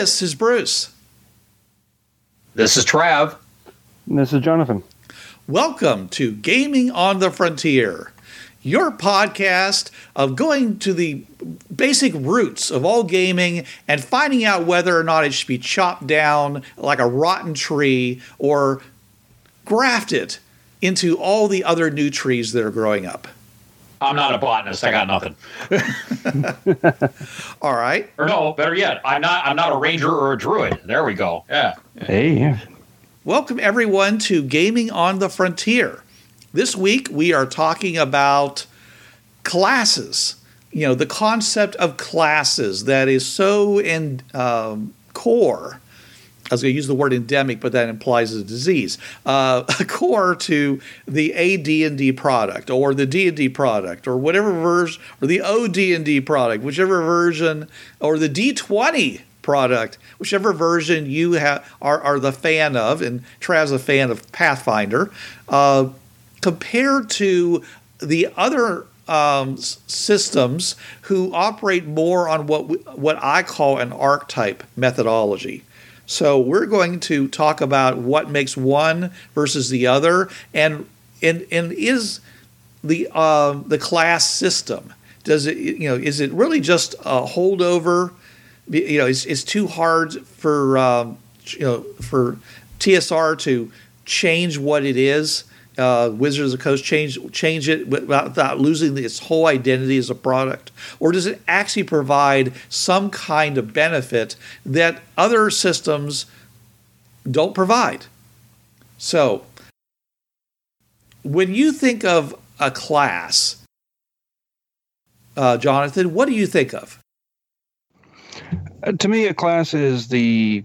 This is Bruce. This is Trav. This is Jonathan. Welcome to Gaming on the Frontier, your podcast of going to the basic roots of all gaming and finding out whether or not it should be chopped down like a rotten tree or grafted into all the other new trees that are growing up. I'm not a botanist. I got nothing. All right. Or no, better yet, I'm not. I'm not a ranger or a druid. There we go. Yeah. Hey, Welcome, everyone, to Gaming on the Frontier. This week, we are talking about classes. You know, the concept of classes that is so in um, core. I was going to use the word endemic, but that implies a disease. Uh, core to the AD&D product, or the D&D product, or whatever version, or the OD&D product, whichever version, or the D20 product, whichever version you ha- are, are the fan of, and Trav's a fan of Pathfinder, uh, compared to the other um, systems who operate more on what what I call an archetype methodology. So we're going to talk about what makes one versus the other, and and and is the um, the class system does it you know is it really just a holdover? you know, it's, it's too hard for um, you know for TSR to change what it is. Uh, Wizards of the Coast change change it without, without losing its whole identity as a product, or does it actually provide some kind of benefit that other systems don't provide? So, when you think of a class, uh, Jonathan, what do you think of? Uh, to me, a class is the.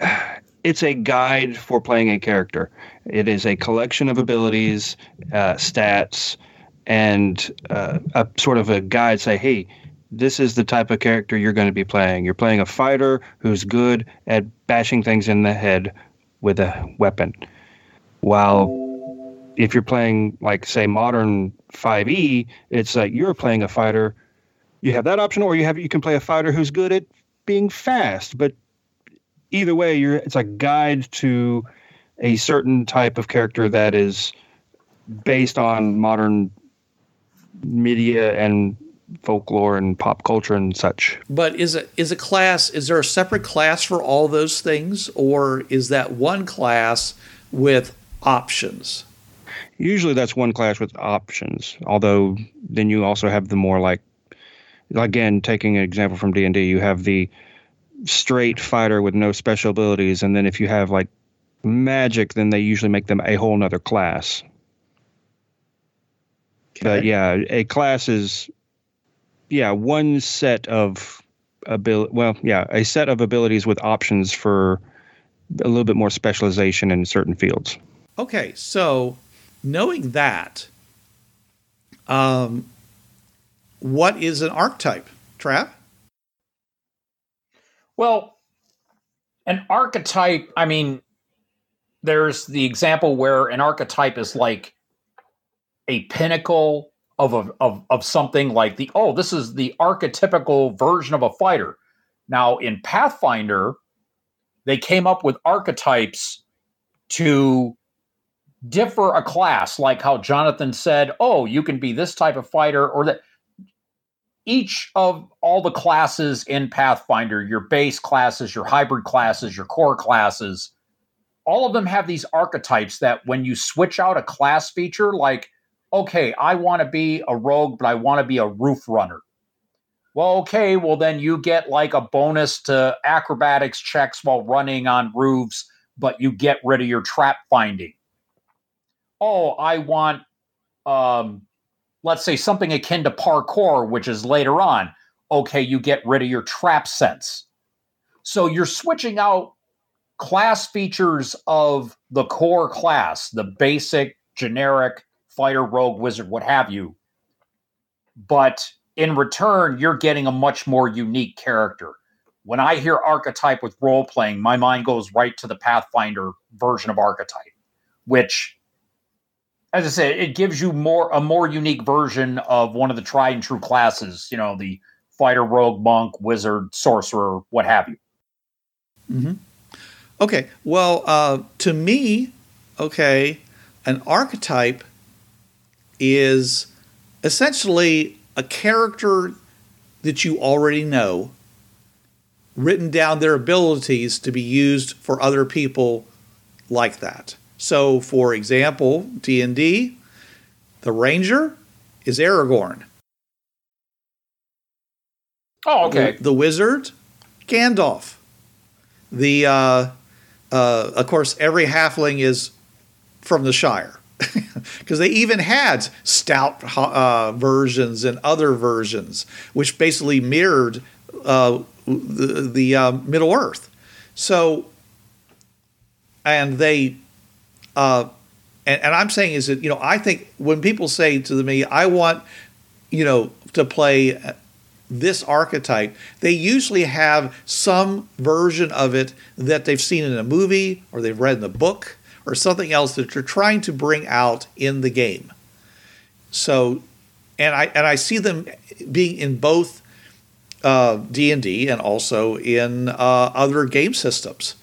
It's a guide for playing a character. It is a collection of abilities, uh, stats, and uh, a sort of a guide. Say, hey, this is the type of character you're going to be playing. You're playing a fighter who's good at bashing things in the head with a weapon. While if you're playing, like, say, modern 5e, it's like you're playing a fighter you have that option, or you have you can play a fighter who's good at being fast. But either way, you're it's a guide to a certain type of character that is based on modern media and folklore and pop culture and such. But is it is a class? Is there a separate class for all those things, or is that one class with options? Usually, that's one class with options. Although then you also have the more like again taking an example from d&d you have the straight fighter with no special abilities and then if you have like magic then they usually make them a whole nother class. But yeah a class is yeah one set of abil well yeah a set of abilities with options for a little bit more specialization in certain fields. Okay, so knowing that, um, what is an archetype, Trav? Well, an archetype, I mean, there's the example where an archetype is like a pinnacle of, a, of of something like the oh, this is the archetypical version of a fighter. Now in Pathfinder, they came up with archetypes to differ a class, like how Jonathan said, oh, you can be this type of fighter or that each of all the classes in Pathfinder, your base classes, your hybrid classes, your core classes, all of them have these archetypes that when you switch out a class feature, like, okay, I want to be a rogue, but I want to be a roof runner. Well, okay, well, then you get like a bonus to acrobatics checks while running on roofs, but you get rid of your trap finding. Oh, I want um, let's say something akin to parkour, which is later on, okay, you get rid of your trap sense. So you're switching out class features of the core class, the basic, generic fighter, rogue, wizard, what have you. But in return, you're getting a much more unique character. When I hear archetype with role playing, my mind goes right to the Pathfinder version of archetype, which as I said, it gives you more a more unique version of one of the tried and true classes. You know, the fighter, rogue, monk, wizard, sorcerer, what have you. Mm-hmm. Okay. Well, uh, to me, okay, an archetype is essentially a character that you already know, written down their abilities to be used for other people like that. So, for example, D&D, the ranger is Aragorn. Oh, okay. The, the wizard, Gandalf. The uh, uh, of course, every halfling is from the Shire because they even had stout uh, versions and other versions, which basically mirrored uh, the, the uh, Middle Earth. So, and they uh, and, and I'm saying is that you know I think when people say to me I want you know to play this archetype, they usually have some version of it that they've seen in a movie or they've read in a book or something else that they're trying to bring out in the game. So, and I and I see them being in both uh, D and D and also in uh, other game systems.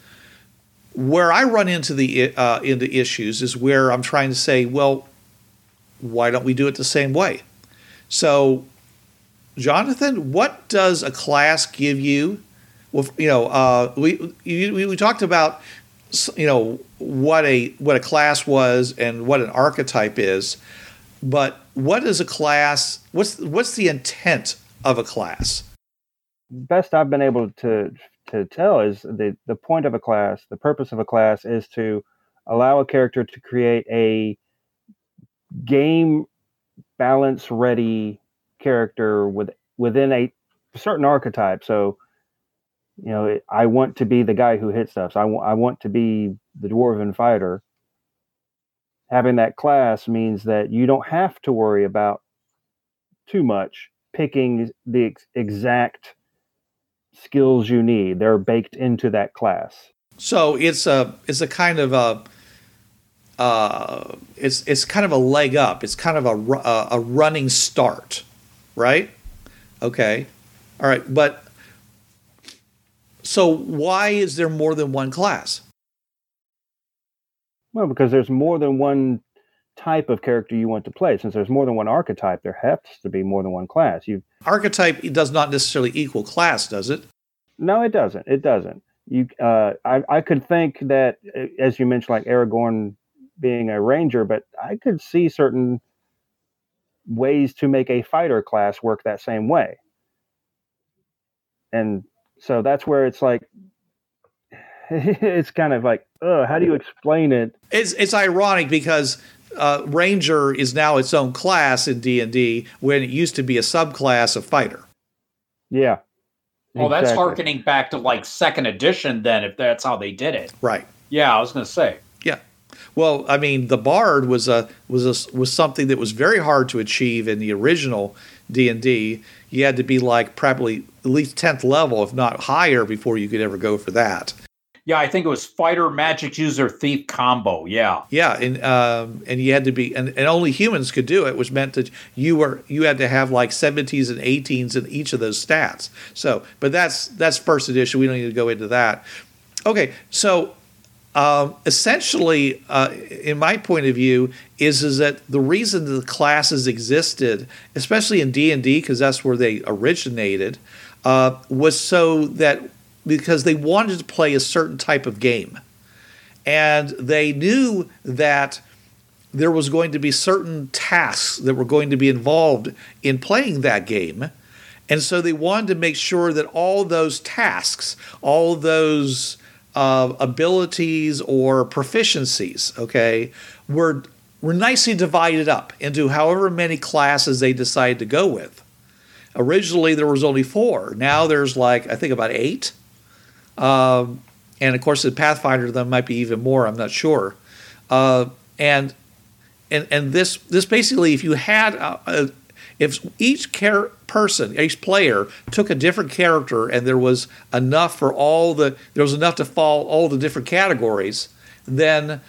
Where I run into the uh, into issues is where I'm trying to say, well, why don't we do it the same way? So, Jonathan, what does a class give you? Well, you know, uh, we, we we talked about you know what a what a class was and what an archetype is, but what is a class? What's what's the intent of a class? Best I've been able to to tell is the the point of a class, the purpose of a class is to allow a character to create a game balance ready character with within a certain archetype. So, you know, I want to be the guy who hits stuff. So I, w- I want to be the dwarven fighter. Having that class means that you don't have to worry about too much picking the ex- exact skills you need. They're baked into that class. So it's a it's a kind of a uh, it's it's kind of a leg up. It's kind of a a running start, right? Okay, all right, but so why is there more than one class? Well, because there's more than one type of character you want to play. Since there's more than one archetype, there has to be more than one class. You archetype does not necessarily equal class, does it? No, it doesn't. It doesn't. You, uh, I, I could think that, uh, as you mentioned, like Aragorn being a ranger, but I could see certain ways to make a fighter class work that same way. And so that's where it's like, it's kind of like, oh, how do you explain it? It's it's ironic because uh, ranger is now its own class in D and D when it used to be a subclass of fighter. Yeah, well, exactly. that's harkening back to like second edition, then, if that's how they did it. Right. Yeah, I was going to say. Well, I mean, the bard was a was a, was something that was very hard to achieve in the original D and D. You had to be like probably at least tenth level, if not higher, before you could ever go for that. Yeah, I think it was fighter, magic user, thief combo. Yeah, yeah, and um, and you had to be, and, and only humans could do it, which meant that you were you had to have like seventies and eighteens in each of those stats. So, but that's that's first edition. We don't need to go into that. Okay, so um, essentially, uh, in my point of view, is is that the reason the classes existed, especially in D and D, because that's where they originated, uh, was so that because they wanted to play a certain type of game. And they knew that there was going to be certain tasks that were going to be involved in playing that game. And so they wanted to make sure that all those tasks, all those uh, abilities or proficiencies, okay, were were nicely divided up into however many classes they decided to go with. Originally, there was only four. Now there's like I think about eight, um, and of course, the Pathfinder there might be even more. I'm not sure. Uh, and and and this this basically, if you had a, a, if each char- person, each player took a different character, and there was enough for all the there was enough to fall all the different categories, then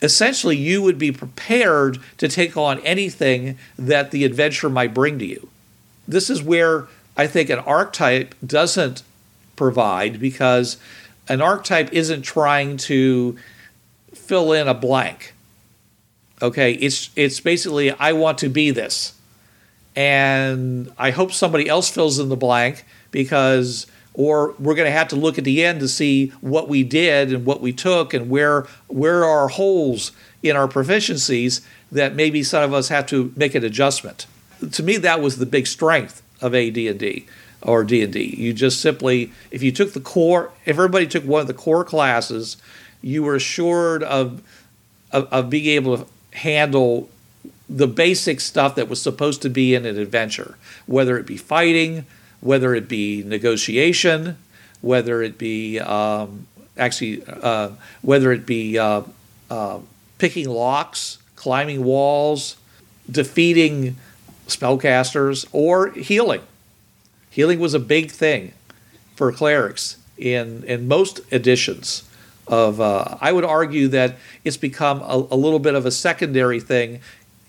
essentially you would be prepared to take on anything that the adventure might bring to you. This is where I think an archetype doesn't provide because an archetype isn't trying to fill in a blank. Okay, it's it's basically I want to be this. And I hope somebody else fills in the blank because or we're going to have to look at the end to see what we did and what we took and where where are holes in our proficiencies that maybe some of us have to make an adjustment. To me, that was the big strength of AD&D or D&D. You just simply, if you took the core, if everybody took one of the core classes, you were assured of, of, of being able to handle the basic stuff that was supposed to be in an adventure, whether it be fighting, whether it be negotiation, whether it be um, actually uh, whether it be uh, uh, picking locks, climbing walls, defeating spellcasters, or healing. Healing was a big thing for clerics in in most editions of. Uh, I would argue that it's become a, a little bit of a secondary thing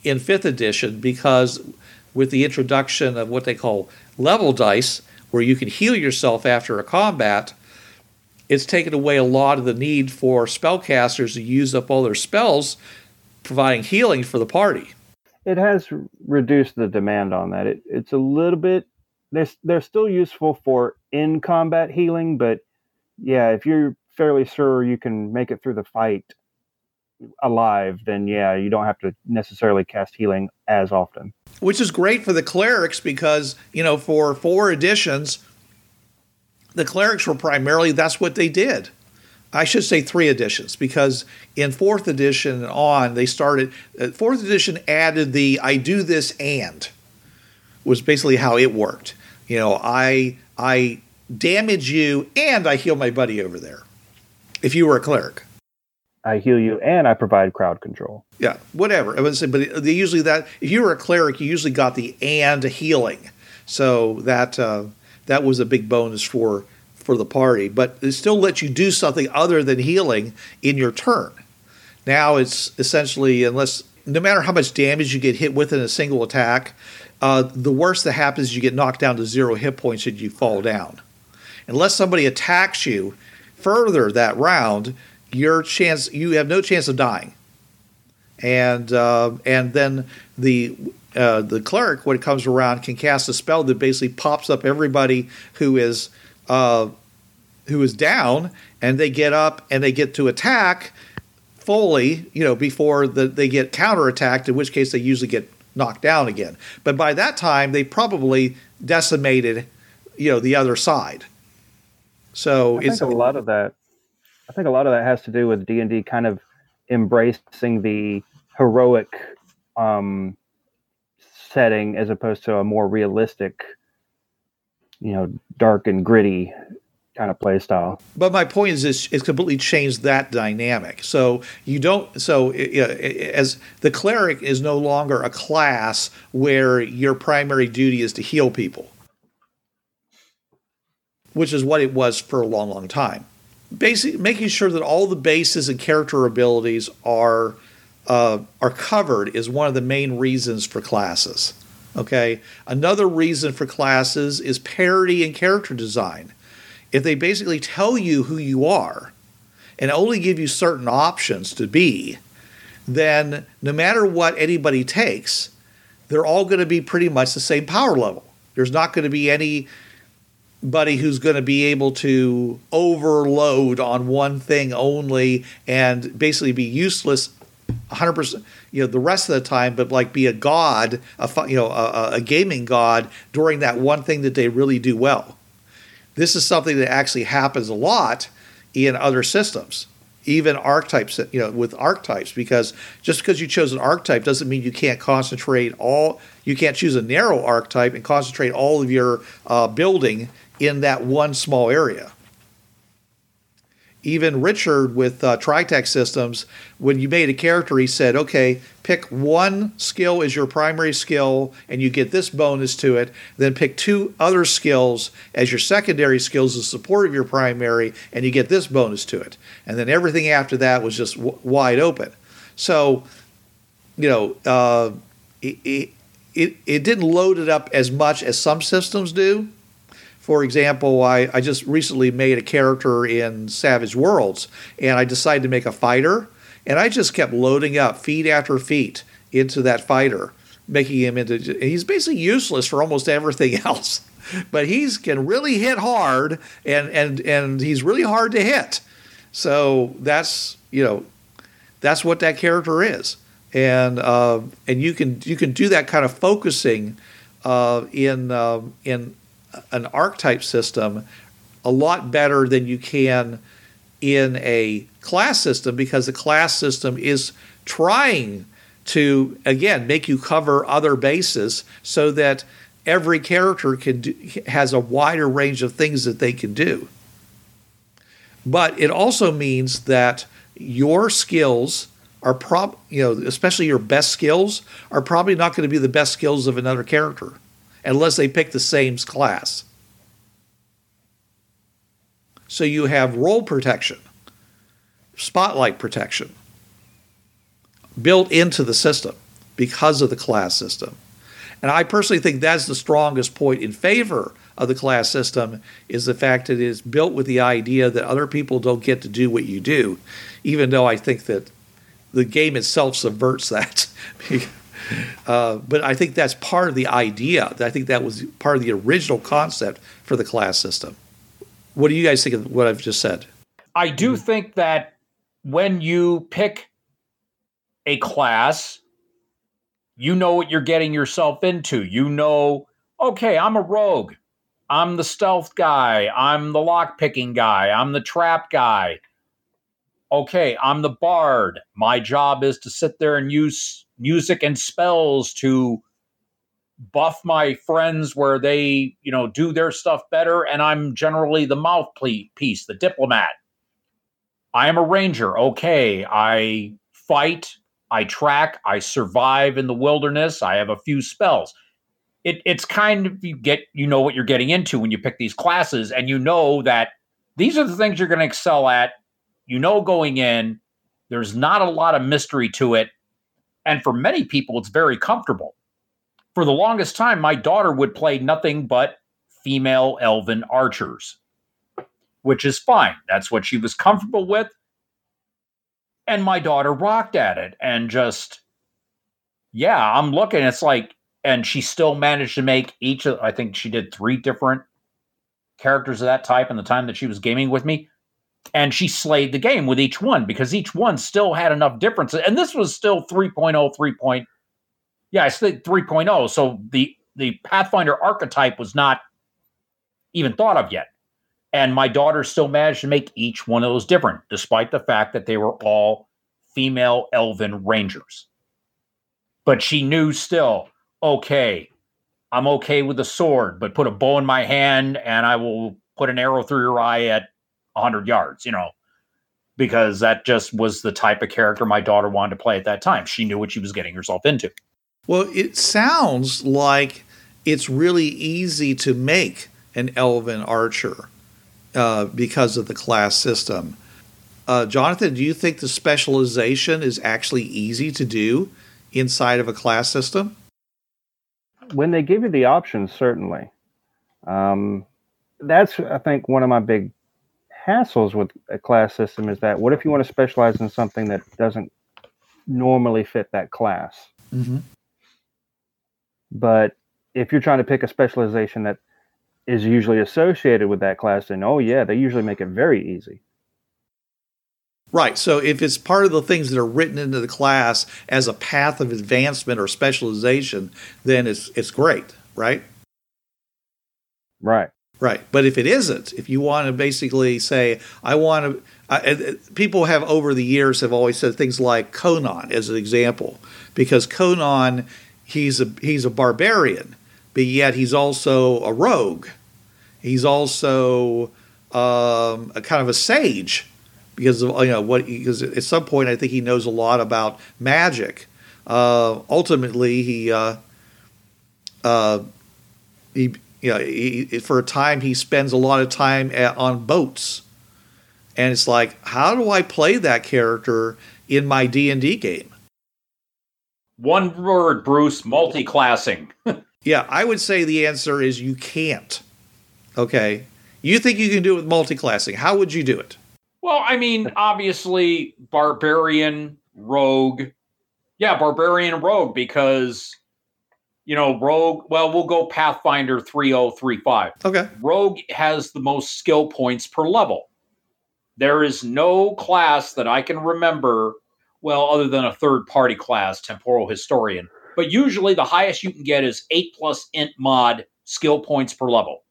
in fifth edition because with the introduction of what they call level dice, where you can heal yourself after a combat, it's taken away a lot of the need for spellcasters to use up all their spells, providing healing for the party. It has reduced the demand on that. It, it's a little bit. They're, they're still useful for in combat healing, but yeah, if you're fairly sure you can make it through the fight alive, then yeah, you don't have to necessarily cast healing as often. Which is great for the clerics because you know for four editions the clerics were primarily that's what they did. I should say three editions because in fourth edition and on they started uh, fourth edition added the i do this and was basically how it worked. You know i i damage you and i heal my buddy over there if you were a cleric I heal you and I provide crowd control. Yeah, whatever. I would say, but they usually that if you were a cleric, you usually got the and healing, so that uh, that was a big bonus for for the party. But it still lets you do something other than healing in your turn. Now it's essentially unless no matter how much damage you get hit with in a single attack, uh, the worst that happens is you get knocked down to zero hit points and you fall down. Unless somebody attacks you further that round, your chance you have no chance of dying. And uh, and then the uh, the cleric, when it comes around, can cast a spell that basically pops up everybody who is uh, who is down, and they get up and they get to attack fully, you know, before the, they get counterattacked. In which case, they usually get knocked down again. But by that time, they probably decimated, you know, the other side. So I it's a lot of that I think a lot of that has to do with D and D kind of embracing the heroic um, setting as opposed to a more realistic, you know, dark and gritty kind of play style. But my point is, it's, it's completely changed that dynamic. So you don't. So as the cleric is no longer a class where your primary duty is to heal people, which is what it was for a long, long time basic, making sure that all the bases and character abilities are uh, are covered is one of the main reasons for classes. Okay, another reason for classes is parity in character design. If they basically tell you who you are and only give you certain options to be, then no matter what anybody takes, they're all going to be pretty much the same power level. There's not going to be any buddy who's going to be able to overload on one thing only and basically be useless 100% you know the rest of the time but like be a god a you know a, a gaming god during that one thing that they really do well. This is something that actually happens a lot in other systems even archetypes, you know, with archetypes, because just because you chose an archetype doesn't mean you can't concentrate all, you can't choose a narrow archetype and concentrate all of your uh, building in that one small area even Richard with uh, Tritech Systems, when you made a character, he said, okay, pick one skill as your primary skill and you get this bonus to it. Then pick two other skills as your secondary skills in support of your primary and you get this bonus to it. And then everything after that was just w- wide open. So, you know, uh, it, it, it didn't load it up as much as some systems do for example, I, I just recently made a character in Savage Worlds, and I decided to make a fighter, and I just kept loading up feat after feat into that fighter, making him into. He's basically useless for almost everything else, but he's can really hit hard, and and and he's really hard to hit. So that's you know, that's what that character is, and uh, and you can you can do that kind of focusing uh, in uh, in an archetype system a lot better than you can in a class system because the class system is trying to again make you cover other bases so that every character can do, has a wider range of things that they can do. But it also means that your skills are prob you know especially your best skills are probably not going to be the best skills of another character unless they pick the same class. So you have role protection, spotlight protection built into the system because of the class system. And I personally think that's the strongest point in favor of the class system is the fact that it is built with the idea that other people don't get to do what you do, even though I think that the game itself subverts that. Uh, but I think that's part of the idea. I think that was part of the original concept for the class system. What do you guys think of what I've just said? I do think that when you pick a class, you know what you're getting yourself into. You know, okay, I'm a rogue. I'm the stealth guy. I'm the lock picking guy. I'm the trap guy. Okay, I'm the bard. My job is to sit there and use music and spells to buff my friends where they, you know, do their stuff better. And I'm generally the mouthpiece, the diplomat. I am a ranger. Okay. I fight, I track, I survive in the wilderness. I have a few spells. It, it's kind of you get you know what you're getting into when you pick these classes and you know that these are the things you're going to excel at you know going in there's not a lot of mystery to it and for many people, it's very comfortable. For the longest time, my daughter would play nothing but female elven archers, which is fine. That's what she was comfortable with. And my daughter rocked at it and just, yeah, I'm looking. It's like, and she still managed to make each of, I think she did three different characters of that type in the time that she was gaming with me and she slayed the game with each one because each one still had enough differences. And this was still 3.0, 3. Point, yeah, I said 3.0. So the the Pathfinder archetype was not even thought of yet. And my daughter still managed to make each one of those different, despite the fact that they were all female elven rangers. But she knew still, okay, I'm okay with the sword, but put a bow in my hand and I will put an arrow through your eye at 100 yards, you know, because that just was the type of character my daughter wanted to play at that time. She knew what she was getting herself into. Well, it sounds like it's really easy to make an elven archer uh, because of the class system. Uh, Jonathan, do you think the specialization is actually easy to do inside of a class system? When they give you the options, certainly. Um, that's, I think, one of my big hassles with a class system is that what if you want to specialize in something that doesn't normally fit that class? Mm-hmm. But if you're trying to pick a specialization that is usually associated with that class, then oh yeah, they usually make it very easy. Right. So if it's part of the things that are written into the class as a path of advancement or specialization, then it's it's great, right? Right. Right. But if it isn't, if you want to basically say, I want to, uh, people have over the years have always said things like Conan as an example, because Conan, he's a he's a barbarian, but yet he's also a rogue. He's also um, a kind of a sage because of you know what because at some point I think he knows a lot about magic. Uh, ultimately, he uh, uh, he you know he, for a time he spends a lot of time at, on boats, and it's like how do I play that character in my D and D game? One word, Bruce: multi-classing. yeah, I would say the answer is you can't. Okay, you think you can do it with multi-classing? How would you do it? Well, I mean, obviously, barbarian, rogue. Yeah, barbarian, rogue, because, you know, rogue, well, we'll go Pathfinder 3035. Okay. Rogue has the most skill points per level. There is no class that I can remember, well, other than a third party class, Temporal Historian. But usually the highest you can get is 8 plus int mod skill points per level.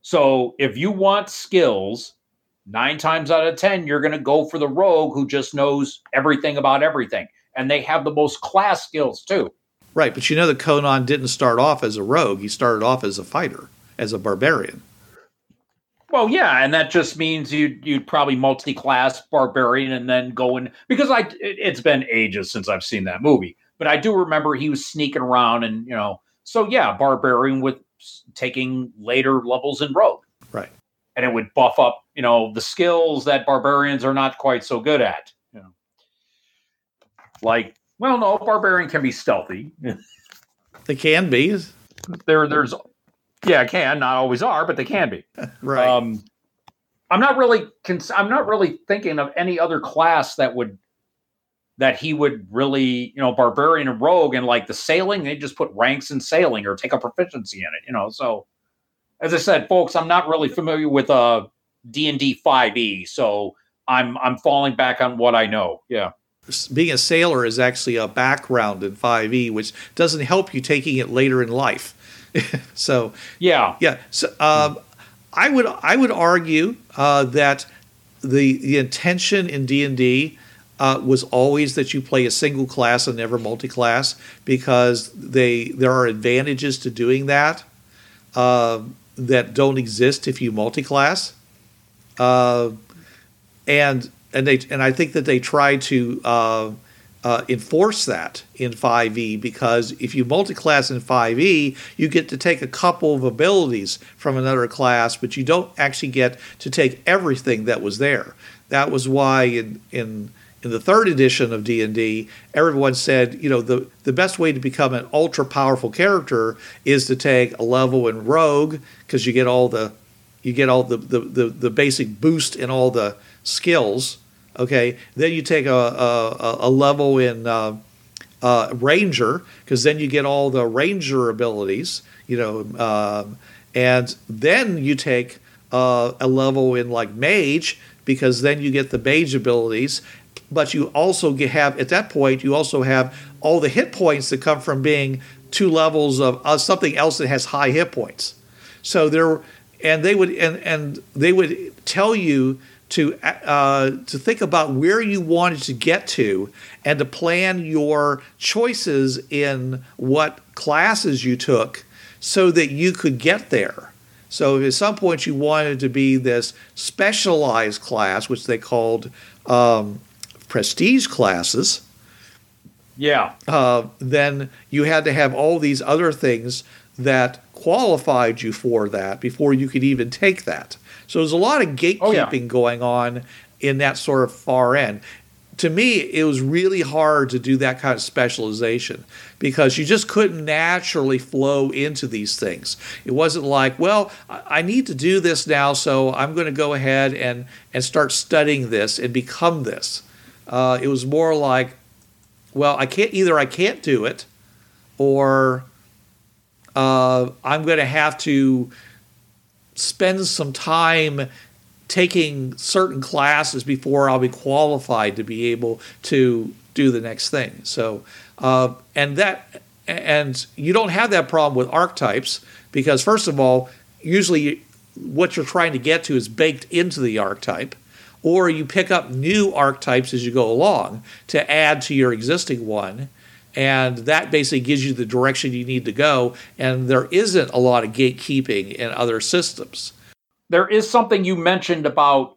So if you want skills, nine times out of 10, you're going to go for the rogue who just knows everything about everything. And they have the most class skills too. Right. But you know that Conan didn't start off as a rogue, he started off as a fighter, as a barbarian. Well, yeah, and that just means you'd you'd probably multi-class barbarian and then go in because I it, has been ages since I've seen that movie, but I do remember he was sneaking around and you know so yeah, barbarian with taking later levels in rogue. Right. And it would buff up, you know, the skills that barbarians are not quite so good at. You know. Like, well, no, barbarian can be stealthy. they can be. There, there's, yeah, can not always are, but they can be. right. Um, I'm not really, cons- I'm not really thinking of any other class that would that he would really, you know, barbarian and rogue and like the sailing, they just put ranks in sailing or take a proficiency in it, you know. So as I said, folks, I'm not really familiar with uh D&D 5e, so I'm I'm falling back on what I know. Yeah. Being a sailor is actually a background in 5e, which doesn't help you taking it later in life. so yeah, yeah. So um, I would I would argue uh, that the the intention in D and D uh, was always that you play a single class and never multi-class because they there are advantages to doing that uh, that don't exist if you multi-class, uh, and and they and I think that they try to uh, uh, enforce that in 5e because if you multi-class in 5e, you get to take a couple of abilities from another class, but you don't actually get to take everything that was there. That was why in in in the third edition of D&D, everyone said, you know, the, the best way to become an ultra powerful character is to take a level in rogue because you get all the you get all the, the, the, the, basic boost in all the skills. Okay, then you take a, a, a level in uh, uh, ranger because then you get all the ranger abilities. You know, um, and then you take uh, a level in like mage because then you get the mage abilities but you also get, have at that point you also have all the hit points that come from being two levels of uh, something else that has high hit points. So there, and they would and and they would tell you to uh, to think about where you wanted to get to and to plan your choices in what classes you took so that you could get there. So at some point you wanted to be this specialized class, which they called um, prestige classes, yeah, uh, then you had to have all these other things that qualified you for that before you could even take that. So there's a lot of gatekeeping oh, yeah. going on in that sort of far end. To me, it was really hard to do that kind of specialization because you just couldn't naturally flow into these things. It wasn't like, well, I need to do this now, so I'm going to go ahead and, and start studying this and become this. Uh, it was more like, well, I can't either. I can't do it, or uh, I'm going to have to spend some time taking certain classes before I'll be qualified to be able to do the next thing. So, uh, and that, and you don't have that problem with archetypes because first of all, usually what you're trying to get to is baked into the archetype, or you pick up new archetypes as you go along to add to your existing one. And that basically gives you the direction you need to go. And there isn't a lot of gatekeeping in other systems. There is something you mentioned about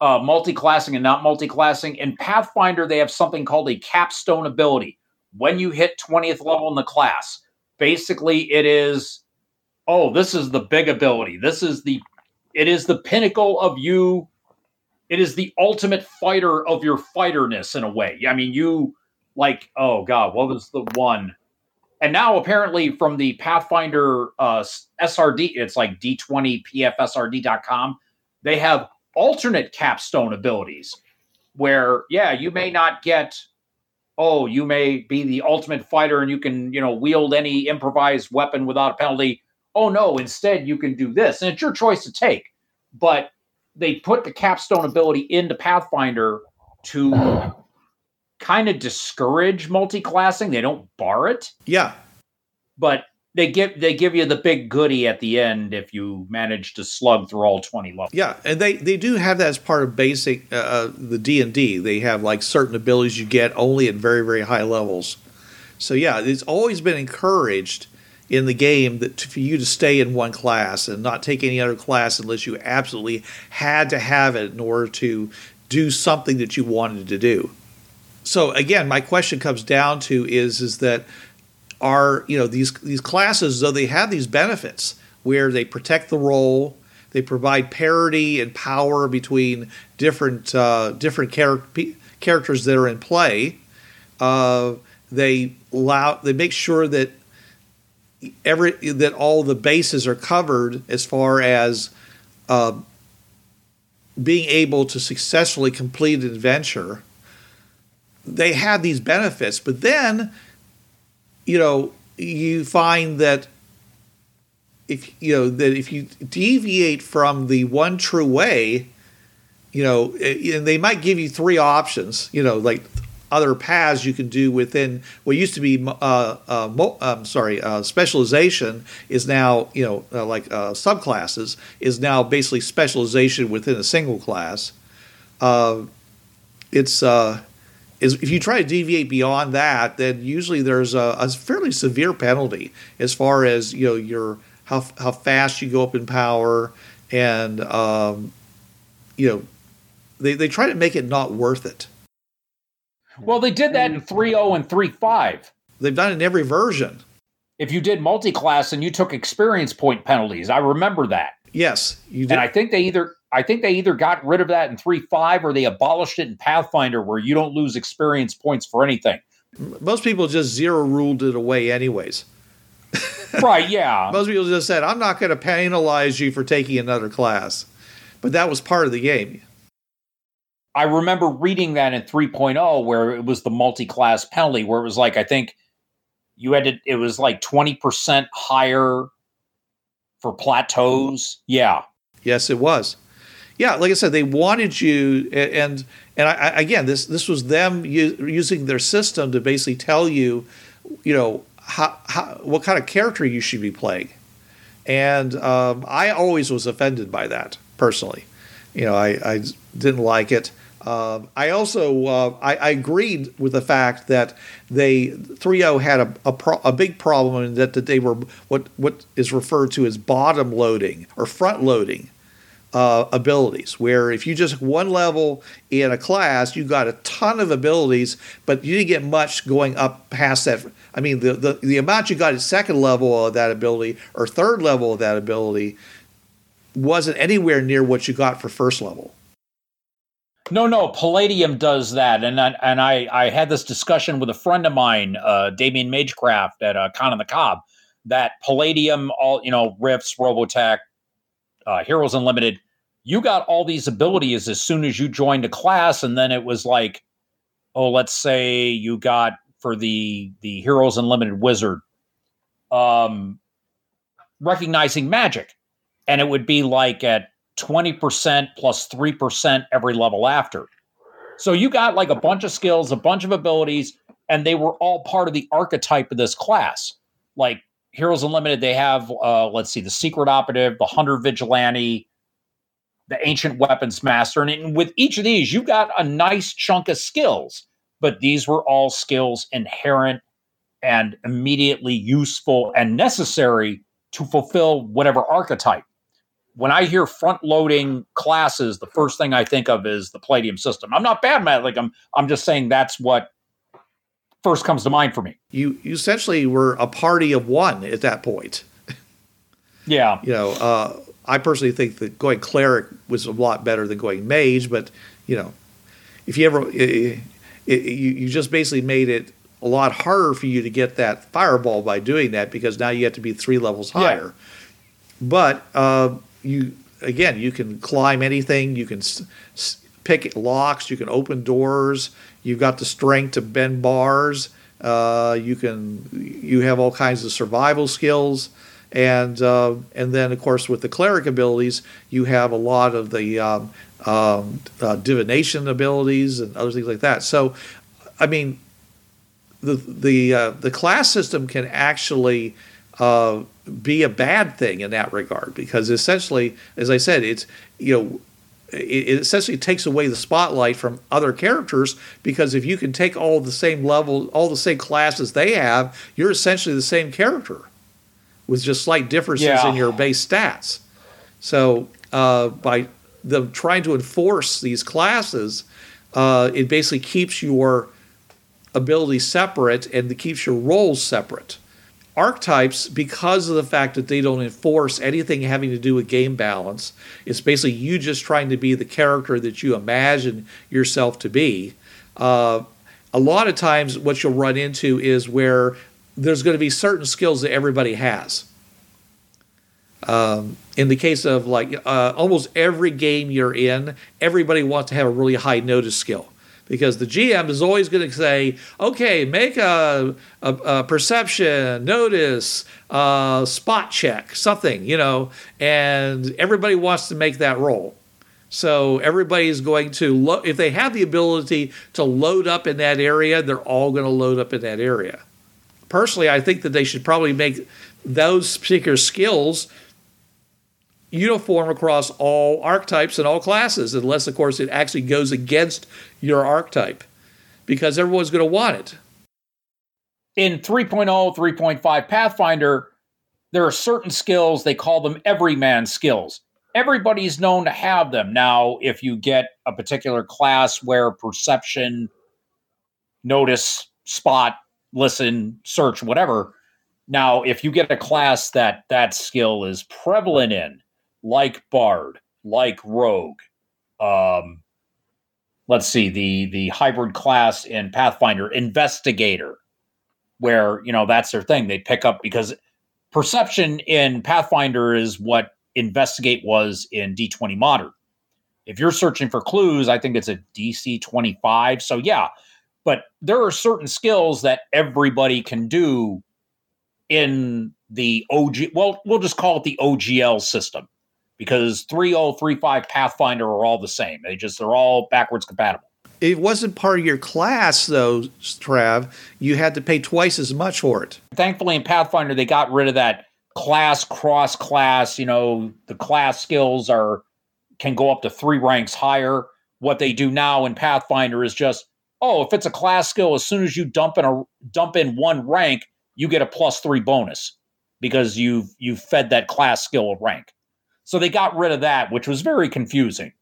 uh, multi-classing and not multi-classing. In Pathfinder, they have something called a capstone ability. When you hit 20th level in the class, basically it is, oh, this is the big ability. This is the, it is the pinnacle of you. It is the ultimate fighter of your fighterness in a way. I mean, you like, oh God, what was the one? And now apparently from the Pathfinder uh, SRD, it's like d20pfsrd.com. They have alternate capstone abilities where, yeah, you may not get, oh, you may be the ultimate fighter and you can, you know, wield any improvised weapon without a penalty. Oh, no, instead you can do this. And it's your choice to take. But they put the capstone ability into Pathfinder to kind of discourage multi-classing. They don't bar it. Yeah. But they give they give you the big goodie at the end if you manage to slug through all 20 levels. Yeah, and they, they do have that as part of basic uh, uh the D&D. They have like certain abilities you get only at very very high levels. So yeah, it's always been encouraged in the game that for you to stay in one class and not take any other class unless you absolutely had to have it in order to do something that you wanted to do. So again, my question comes down to is is that are you know these these classes though they have these benefits where they protect the role they provide parity and power between different uh, different char- characters that are in play uh, they allow they make sure that every that all the bases are covered as far as uh, being able to successfully complete an adventure they have these benefits but then you know, you find that if you know that if you deviate from the one true way, you know, eh, and they might give you three options, you know, like other paths you can do within what used to be uh, uh, mo- um, sorry uh, specialization is now you know uh, like uh, subclasses is now basically specialization within a single class. Uh, it's is if you try to deviate beyond that, then usually there's a, a, fairly severe penalty as far as you know your how how fast you go up in power, and um, you know they they try to make it not worth it. Well, they did that in 3.0 and 3.5. They've done it in every version. If you did multi-class and you took experience point penalties, I remember that. Yes, you did. And I think they either I think they either got rid of that in 3.5 or they abolished it in Pathfinder where you don't lose experience points for anything. Most people just zero ruled it away, anyways. right, yeah. Most people just said, I'm not going to penalize you for taking another class. But that was part of the game. I remember reading that in 3.0 where it was the multi class penalty, where it was like, I think you had to, it was like 20% higher for plateaus. Yeah. Yes, it was yeah, like I said, they wanted you, and and I, again, this this was them using their system to basically tell you, you know, how, how what kind of character you should be playing, and um, I always was offended by that personally. You know, I, I didn't like it. Um, I also uh, I, I, agreed with the fact that they 3.0 had a, a, pro, a, big problem in that, that they were what what is referred to as bottom loading or front loading uh, abilities. Where if you just one level in a class, you got a ton of abilities, but you didn't get much going up past that. I mean, the, the, the amount you got at second level of that ability or third level of that ability wasn't anywhere near what you got for first level. No, no, Palladium does that, and I, and I I had this discussion with a friend of mine, uh, Damien Magecraft at uh, Con on the Cob, that Palladium, all you know, Rifts, Robotech, uh, Heroes Unlimited, you got all these abilities as soon as you joined a class and then it was like oh let's say you got for the the heroes unlimited wizard um recognizing magic. And it would be like at 20% plus 3% every level after. So you got like a bunch of skills a bunch of abilities and they were all part of the archetype of this class. Like Heroes Unlimited, they have uh, let's see, the Secret Operative, the Hunter Vigilante, the Ancient Weapons Master, and with each of these, you got a nice chunk of skills. But these were all skills inherent and immediately useful and necessary to fulfill whatever archetype. When I hear front loading classes, the first thing I think of is the Palladium system. I'm not bad at. Like I'm I'm just saying that's what first comes to mind for me. You, you essentially were a party of one at that point. Yeah. You know, uh, I personally think that going cleric was a lot better than going mage, but you know, if you ever, it, it, you, you just basically made it a lot harder for you to get that fireball by doing that because now you have to be three levels higher. But uh, you again, you can climb anything. You can s- s- pick locks. You can open doors. You've got the strength to bend bars. Uh, you can you have all kinds of survival skills, and uh, and then of course with the cleric abilities, you have a lot of the um, um, uh, divination abilities and other things like that. So, I mean, the the uh, the class system can actually uh, be a bad thing in that regard because essentially, as I said, it's you know it, it essentially takes away the spotlight from other characters because if you can take all the same level, all the same classes they have, you're essentially the same character with just slight differences Yeah. in your base stats. So uh, by them trying to enforce these classes, uh, it basically keeps your ability separate and it keeps your roles separate. Archetypes, because of the fact that they don't enforce anything having to do with game balance, it's basically you just trying to be the character that you imagine yourself to be. Uh, a lot of times, what you'll run into is where there's going to be certain skills that everybody has. Um, in the case of like uh, almost every game you're in, everybody wants to have a really high notice skill because the GM is always going to say, okay, make a, a, a perception, notice, uh, spot check, something, you know, and everybody wants to make that roll. So everybody's going to, lo- if they have the ability to load up in that area, they're all going to load up in that area. Personally, I think that they should probably make those particular skills uniform across all archetypes and all classes, unless, of course, it actually goes against your archetype, because everyone's going to want it. in oh, 3.0, 3.5 Pathfinder, there are certain skills, they call them everyman skills. Everybody's known to have them. Now, if you get a particular class where perception, notice, spot, listen, search, whatever. Now, if you get a class that that skill is prevalent in, like Bard, like Rogue, um, let's see, the the hybrid class in Pathfinder, Investigator, where you know that's their thing. They pick up because perception in Pathfinder is what investigate was in D20 Modern. If you're searching for clues, I think it's a DC 25. So yeah, but there are certain skills that everybody can do in the OG. Well, we'll just call it the OGL system because 3035 Pathfinder are all the same. They just they're all backwards compatible. It wasn't part of your class, though, Trav. You had to pay twice as much for it. thankfully in Pathfinder they got rid of that class cross class. You know, the class skills are can go up to three ranks higher. What they do now in Pathfinder is just oh, if it's a class skill, as soon as you dump in a dump in one rank, you get a plus three bonus because you've you've fed that class skill a rank. So they got rid of that, which was very confusing.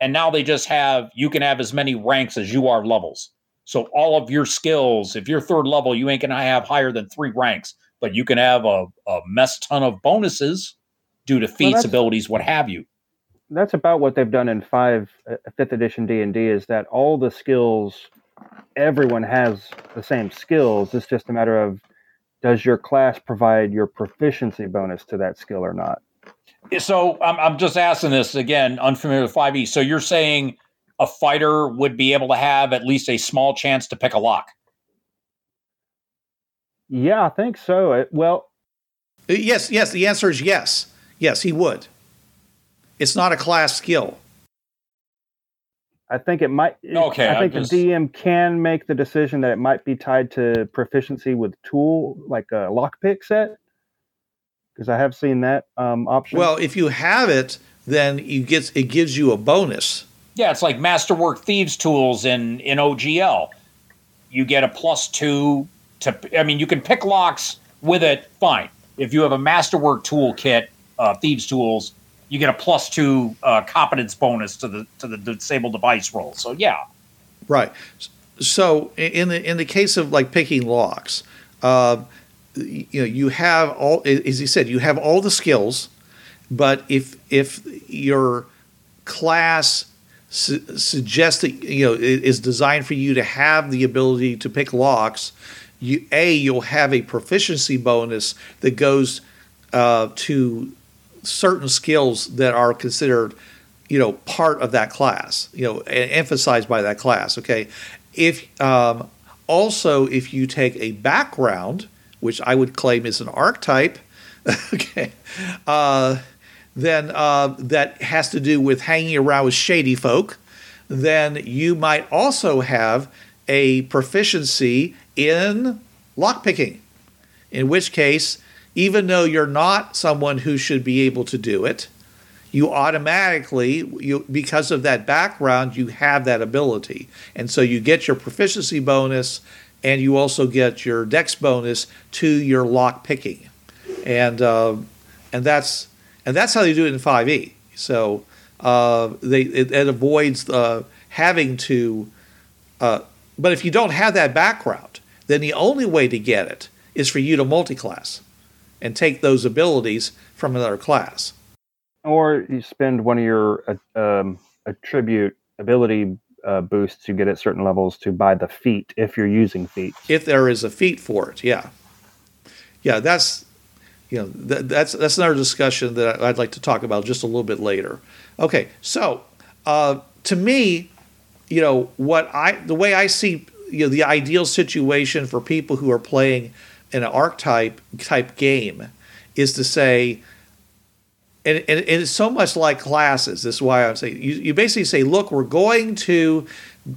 And now they just have you can have as many ranks as you are levels. So all of your skills, if you're third level, you ain't gonna have higher than three ranks, but you can have a, a mess ton of bonuses due to feats, that's- abilities, what have you. That's about what they've done in five uh, fifth edition D and D is that all the skills everyone has the same skills. It's just a matter of does your class provide your proficiency bonus to that skill or not? So I'm, I'm just asking this again, unfamiliar with 5e. So you're saying a fighter would be able to have at least a small chance to pick a lock. Yeah, I think so. It, well, Uh, Yes, yes. The answer is yes. Yes, he would. It's not a class skill. I think it might. Okay, I I'm think just- the DM can make the decision that it might be tied to proficiency with tool, like a lockpick set. Because I have seen that um, option. Well, if you have it, then you get it gives you a bonus. Yeah, it's like Masterwork Thieves tools in in OGL. You get a plus two to. I mean, you can pick locks with it. Fine. If you have a Masterwork toolkit, uh, Thieves tools, you get a plus two uh, competence bonus to the to the disable device roll. So yeah, Right. So in the in the case of like picking locks, uh, you know you have all as you said you have all the skills, but if if your class su- suggests that you know is designed for you to have the ability to pick locks, you a you'll have a proficiency bonus that goes uh, to certain skills that are considered you know part of that class you know emphasized by that class okay? If um, also if you take a background which i would claim is an archetype okay uh, then uh, that has to do with hanging around with shady folk then you might also have a proficiency in lockpicking in which case even though you're not someone who should be able to do it you automatically you because of that background you have that ability. And so you get your proficiency bonus and you also get your dex bonus to your lock picking. And uh, and that's and that's how they do it in 5e so uh, they it, it avoids uh, having to uh, but if you don't have that background then the only way to get it is for you to multi-class and take those abilities from another class or you spend one of your uh, um, attribute ability uh, boosts you get at certain levels to buy the feat if you're using feet. if there is a feat for it. Yeah, yeah, that's you know th- that's that's another discussion that I'd like to talk about just a little bit later. Okay, so uh, to me, you know what I the way I see you know the ideal situation for people who are playing an archetype type game is to say. And, and, and it's so much like classes. This is why I'm saying you, you basically say, look, we're going to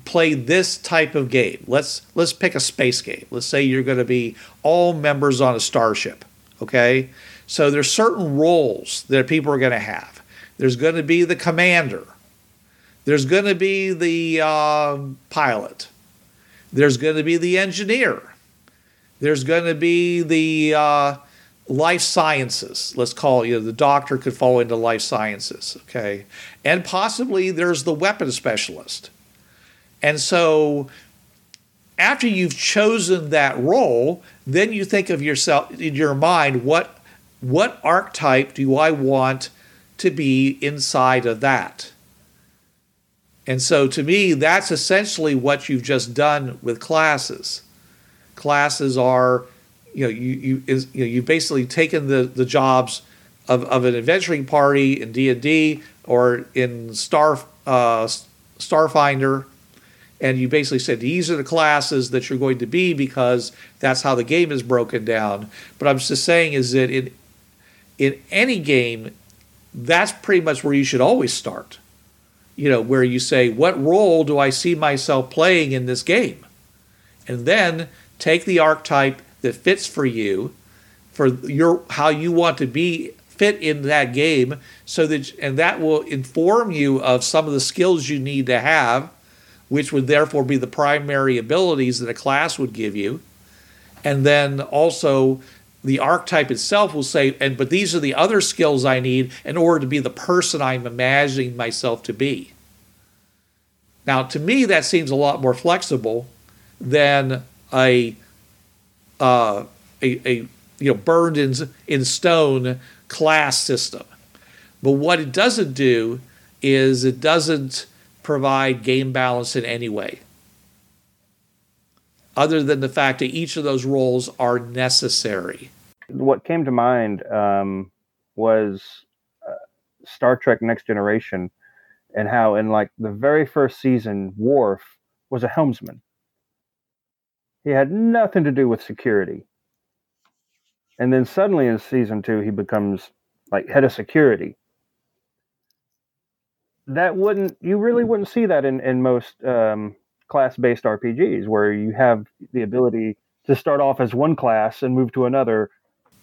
play this type of game. Let's let's pick a space game. Let's say you're going to be all members on a starship. Okay, so there's certain roles that people are going to have. There's going to be the commander. There's going to be the uh, pilot. There's going to be the engineer. There's going to be the uh, life sciences. Let's call it, you know, the doctor could fall into life sciences. Okay, and possibly there's the weapon specialist. And so after you've chosen that role, then you think of yourself in your mind what what archetype do I want to be inside of that? And so to me, that's essentially what you've just done with classes. Classes are, you know, you you is you know you've basically taken the the jobs of, of an adventuring party in D and D or in Star uh, Starfinder and you basically said these are the classes that you're going to be because that's how the game is broken down. But I'm just saying is that in in any game, that's pretty much where you should always start. You know, where you say, what role do I see myself playing in this game? And then take the archetype that fits for you, for your how you want to be fit in that game, so that and that will inform you of some of the skills you need to have which would therefore be the primary abilities that a class would give you. And then also the archetype itself will say, and but these are the other skills I need in order to be the person I'm imagining myself to be. Now, to me, that seems a lot more flexible than a uh, a, a you know burned in in stone class system. But what it doesn't do is it doesn't provide game balance in any way, other than the fact that each of those roles are necessary. What came to mind um, was uh, Star Trek Next Generation and how, in like the very first season, Worf was a helmsman. He had nothing to do with security. And then suddenly in season two, he becomes like head of security. That wouldn't you really wouldn't see that in in most um, class-based RPGs where you have the ability to start off as one class and move to another.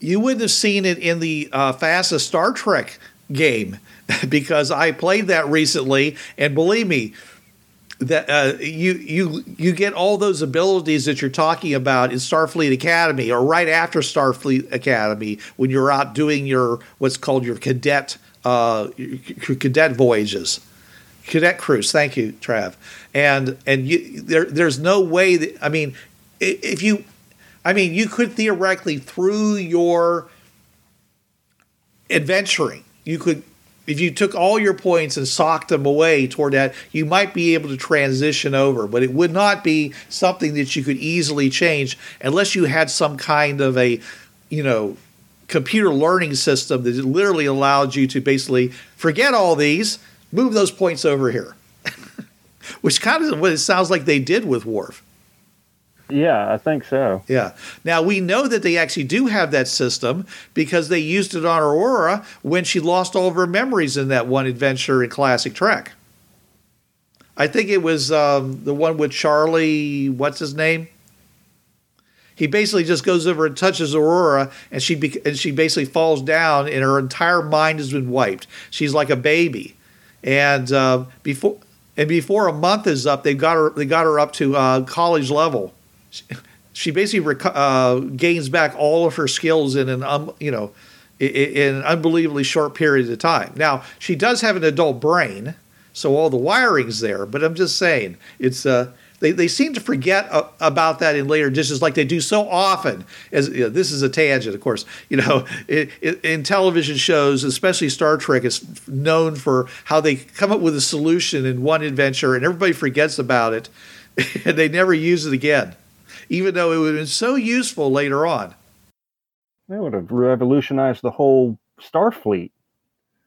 You wouldn't have seen it in the uh, FASA Star Trek game because I played that recently, and believe me, that uh, you you you get all those abilities that you're talking about in Starfleet Academy or right after Starfleet Academy when you're out doing your what's called your cadet uh, your cadet voyages, cadet cruise. Thank you, Trav. And and you, there there's no way that I mean if you I mean you could theoretically through your adventuring you could if you took all your points and socked them away toward that, you might be able to transition over, but it would not be something that you could easily change unless you had some kind of a, you know, computer learning system that literally allowed you to basically forget all these, move those points over here. Which kind of what it sounds like they did with Worf. Yeah, I think so. Yeah. Now we know that they actually do have that system because they used it on Uhura when she lost all of her memories in that one adventure in Classic Trek. I think it was um, the one with Charlie. What's his name? He basically just goes over and touches Uhura, and she be- and she basically falls down, and her entire mind has been wiped. She's like a baby, and uh, before and before a month is up, they got her they got her up to uh, college level she basically uh, gains back all of her skills in an um, you know in an unbelievably short period of time. Now she does have an adult brain, so all the wiring's there. But I'm just saying it's uh, they they seem to forget about that in later dishes like they do so often. As you know, this is a tangent, of course. You know, it, it, in television shows, especially Star Trek, is known for how they come up with a solution in one adventure and everybody forgets about it, and they never use it again even though it would have been so useful later on. That would have revolutionized the whole Starfleet.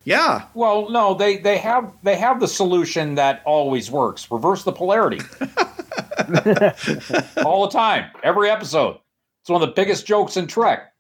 Yeah. Well, no, they they have they have the solution that always works. Reverse the polarity. All the time, every episode. It's one of the biggest jokes in Trek.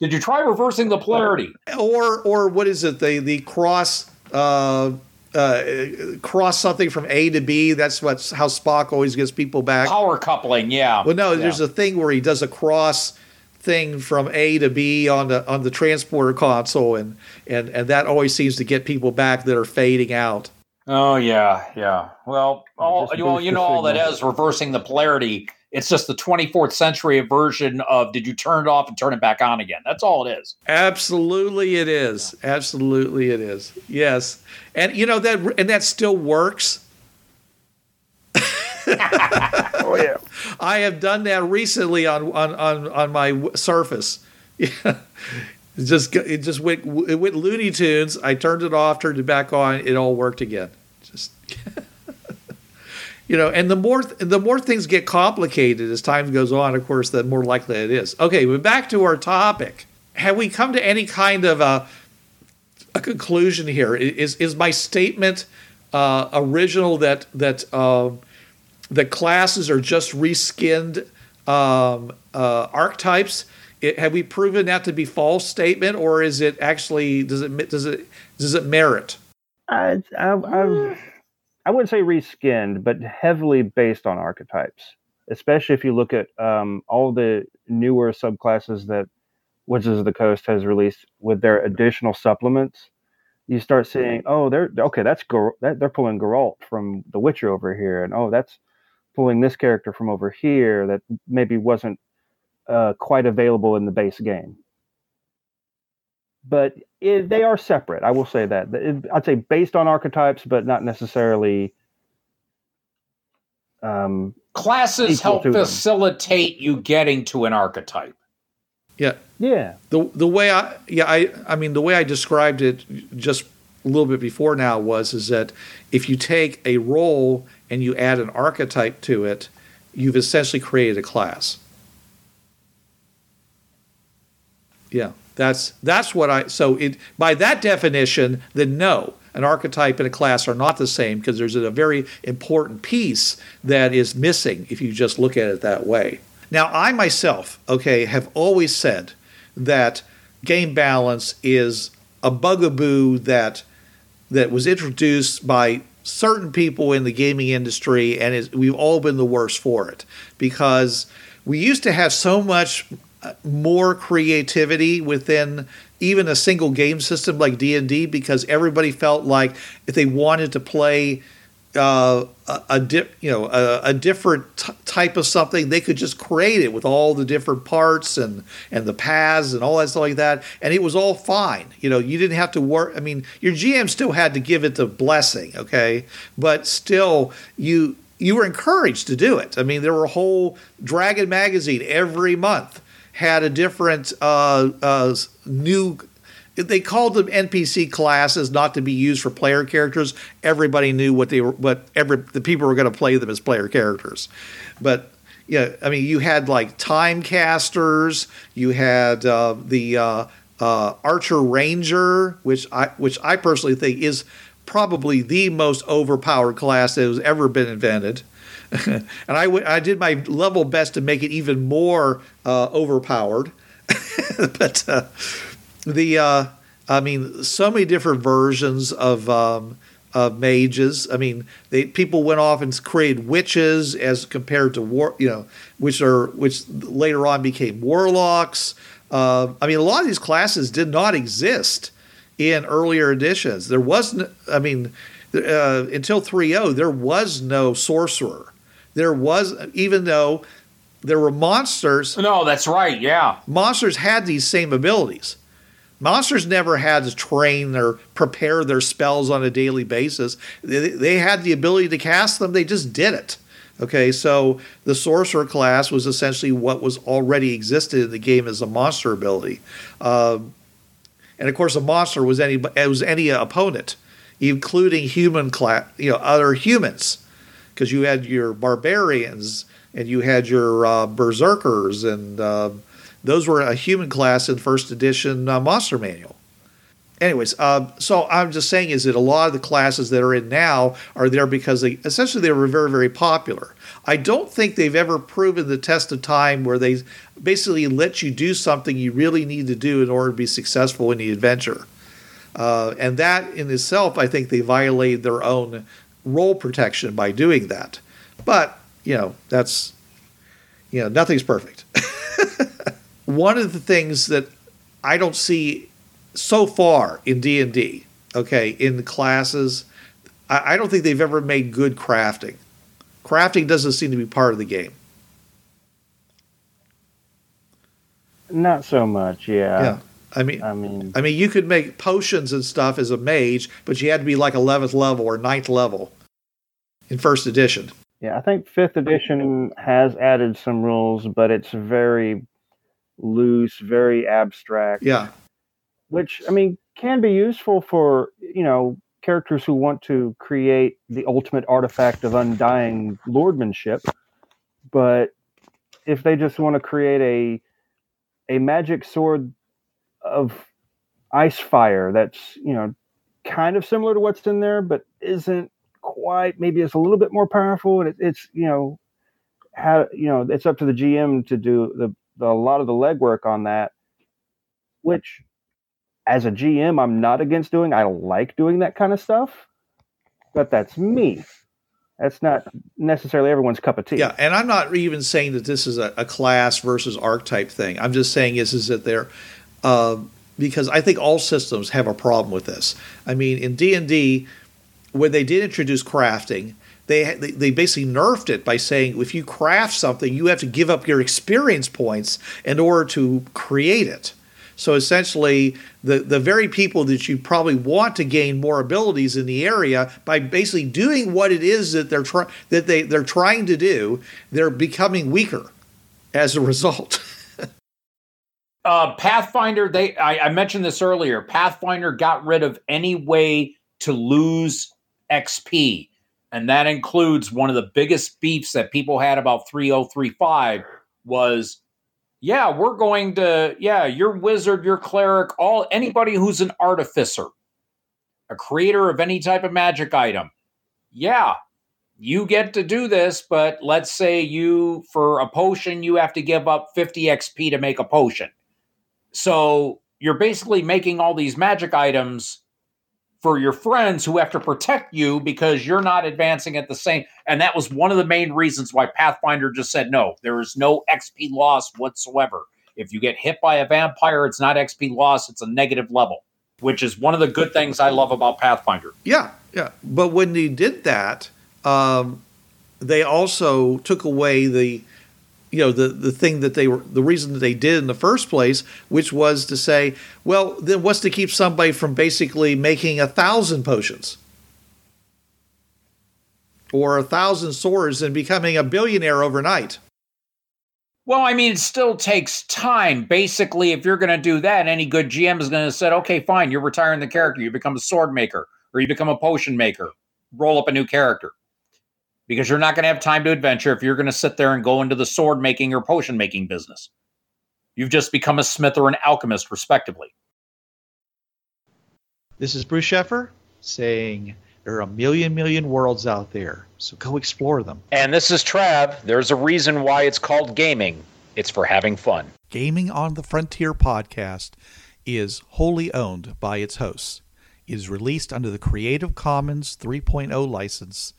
Did you try reversing the polarity? Or or what is it? The the cross uh, uh, cross something from A to B. That's what's how Spock always gets people back. Power coupling, yeah. Well, no, yeah. there's a thing where he does a cross thing from A to B on the on the transporter console, and and and that always seems to get people back that are fading out. Oh yeah, yeah. Well, all you, well, you know all that is reversing the polarity it's just the 24th century version of did you turn it off and turn it back on again? That's all it is. Absolutely it is. Absolutely it is. Yes. And you know that and that still works. oh yeah. I have done that recently on on on, on my Surface. Yeah. It just it just went it went Looney Tunes. I turned it off, turned it back on. It all worked again. Just you know, and the more the more things get complicated as time goes on, of course, the more likely it is. Okay, but back to our topic. Have we come to any kind of a a conclusion here? Is is my statement uh, original that that um, the classes are just reskinned um, uh, archetypes? It, have we proven that to be false statement, or is it actually does it does it does it merit? I, I, I've I wouldn't say reskinned, but heavily based on archetypes, especially if you look at um, all the newer subclasses that Wizards of the Coast has released with their additional supplements. You start seeing, oh, they're okay. That's that, they're pulling Geralt from The Witcher over here, and oh, that's pulling this character from over here that maybe wasn't uh, quite available in the base game but it, they are separate. I will say that. It, I'd say based on archetypes, but not necessarily. Um, Classes help facilitate them. you getting to an archetype. Yeah. Yeah. The the way I yeah I I mean the way I described it just a little bit before now was is that if you take a role and you add an archetype to it, you've essentially created a class. Yeah. That's that's what I so it by that definition, then no, an archetype and a class are not the same because there's a very important piece that is missing if you just look at it that way. Now, I myself, okay, have always said that game balance is a bugaboo that that was introduced by certain people in the gaming industry, and we've all been the worst for it because we used to have so much more creativity within even a single game system like D&D because everybody felt like if they wanted to play uh, a, a you know a, a different t- type of something, they could just create it with all the different parts and and the paths and all that stuff like that, and it was all fine. You know, you didn't have to work. I mean, your GM still had to give it the blessing, okay, but still you you were encouraged to do it. I mean, there were a whole Dragon magazine every month had a different uh, uh, new they called them NPC classes not to be used for player characters. Everybody knew what they were, what every the people were going to play them as player characters. But yeah, I mean, you had like time casters. You had uh, the uh, uh, Archer Ranger, which I which I personally think is probably the most overpowered class that has ever been invented. and I, w- I did my level best to make it even more uh, overpowered. but uh, the uh, I mean, so many different versions of um, of mages. I mean, they people went off and created witches as compared to war, you know, which are which later on became warlocks. Uh, I mean, a lot of these classes did not exist in earlier editions. There wasn't. I mean, uh, until 3.0, there was no sorcerer. There was, even though there were monsters. No, that's right. Yeah, monsters had these same abilities. Monsters never had to train or prepare their spells on a daily basis. They, they had the ability to cast them, they just did it. Okay, so the sorcerer class was essentially what was already existed in the game as a monster ability, um, and of course, a monster was any it was any opponent, including human class, you know, other humans, because you had your barbarians and you had your uh, berserkers and uh, those were a human class in first edition uh, Monster Manual. Anyways, uh, so I'm just saying is that a lot of the classes that are in now are there because they essentially they were very very popular. I don't think they've ever proven the test of time where they basically let you do something you really need to do in order to be successful in the adventure. Uh, and that in itself, I think they violate their own role protection by doing that. But you know, that's you know, nothing's perfect. one of the things that I don't see so far in D and D, okay, in the classes, I, I don't think they've ever made good crafting. Crafting doesn't seem to be part of the game. Not so much, yeah. Yeah. I mean, I mean, I mean, you could make potions and stuff as a mage, but you had to be like 11th level or 9th level in first edition. Yeah, I think fifth edition has added some rules, but it's very loose, very abstract. Yeah. Which I mean can be useful for, you know, characters who want to create the ultimate artifact of undying lordmanship. But if they just want to create a a magic sword of ice fire that's, you know, kind of similar to what's in there, but isn't quite maybe it's a little bit more powerful and it, it's you know how you know it's up to the gm to do the the, a lot of the legwork on that, which as a GM, I'm not against doing. I like doing that kind of stuff, but that's me. That's not necessarily everyone's cup of tea. Yeah, and I'm not even saying that this is a, a class versus archetype thing. I'm just saying is is that they're uh, because I think all systems have a problem with this. I mean, in D and D, when they did introduce crafting, they, they basically nerfed it by saying if you craft something, you have to give up your experience points in order to create it. So essentially, the, the very people that you probably want to gain more abilities in the area by basically doing what it is that they're trying that they they're trying to do, they're becoming weaker as a result. uh, Pathfinder, they I, I mentioned this earlier. Pathfinder got rid of any way to lose XP and that includes one of the biggest beefs that people had about 3035 was yeah we're going to yeah your wizard your cleric all anybody who's an artificer a creator of any type of magic item yeah you get to do this but let's say you for a potion you have to give up 50 xp to make a potion so you're basically making all these magic items for your friends who have to protect you because you're not advancing at the same and that was one of the main reasons why pathfinder just said no there is no xp loss whatsoever If you get hit by a vampire, it's not XP loss, it's a negative level, which is one of the good things I love about Pathfinder. Yeah, yeah. But when they did that, um, they also took away the you know the the thing that they were the reason that they did in the first place, which was to say, well, then what's to keep somebody from basically making a thousand potions or a thousand swords and becoming a billionaire overnight? Well, I mean, it still takes time. Basically, if you're going to do that, any good GM is going to say, okay, fine, you're retiring the character. You become a sword maker or you become a potion maker. Roll up a new character because you're not going to have time to adventure if you're going to sit there and go into the sword making or potion making business. You've just become a smith or an alchemist, respectively. This is Bruce Sheffer saying there are a million, million worlds out there, so go explore them. And this is Trav. There's a reason why it's called gaming. It's for having fun. Gaming on the Frontier podcast is wholly owned by its hosts. It is released under the Creative Commons 3.0 license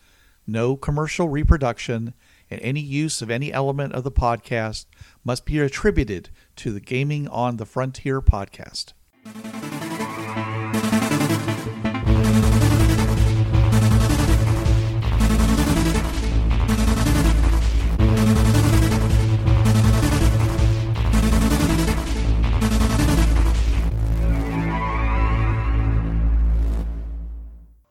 no commercial reproduction, and any use of any element of the podcast must be attributed to the Gaming on the Frontier podcast.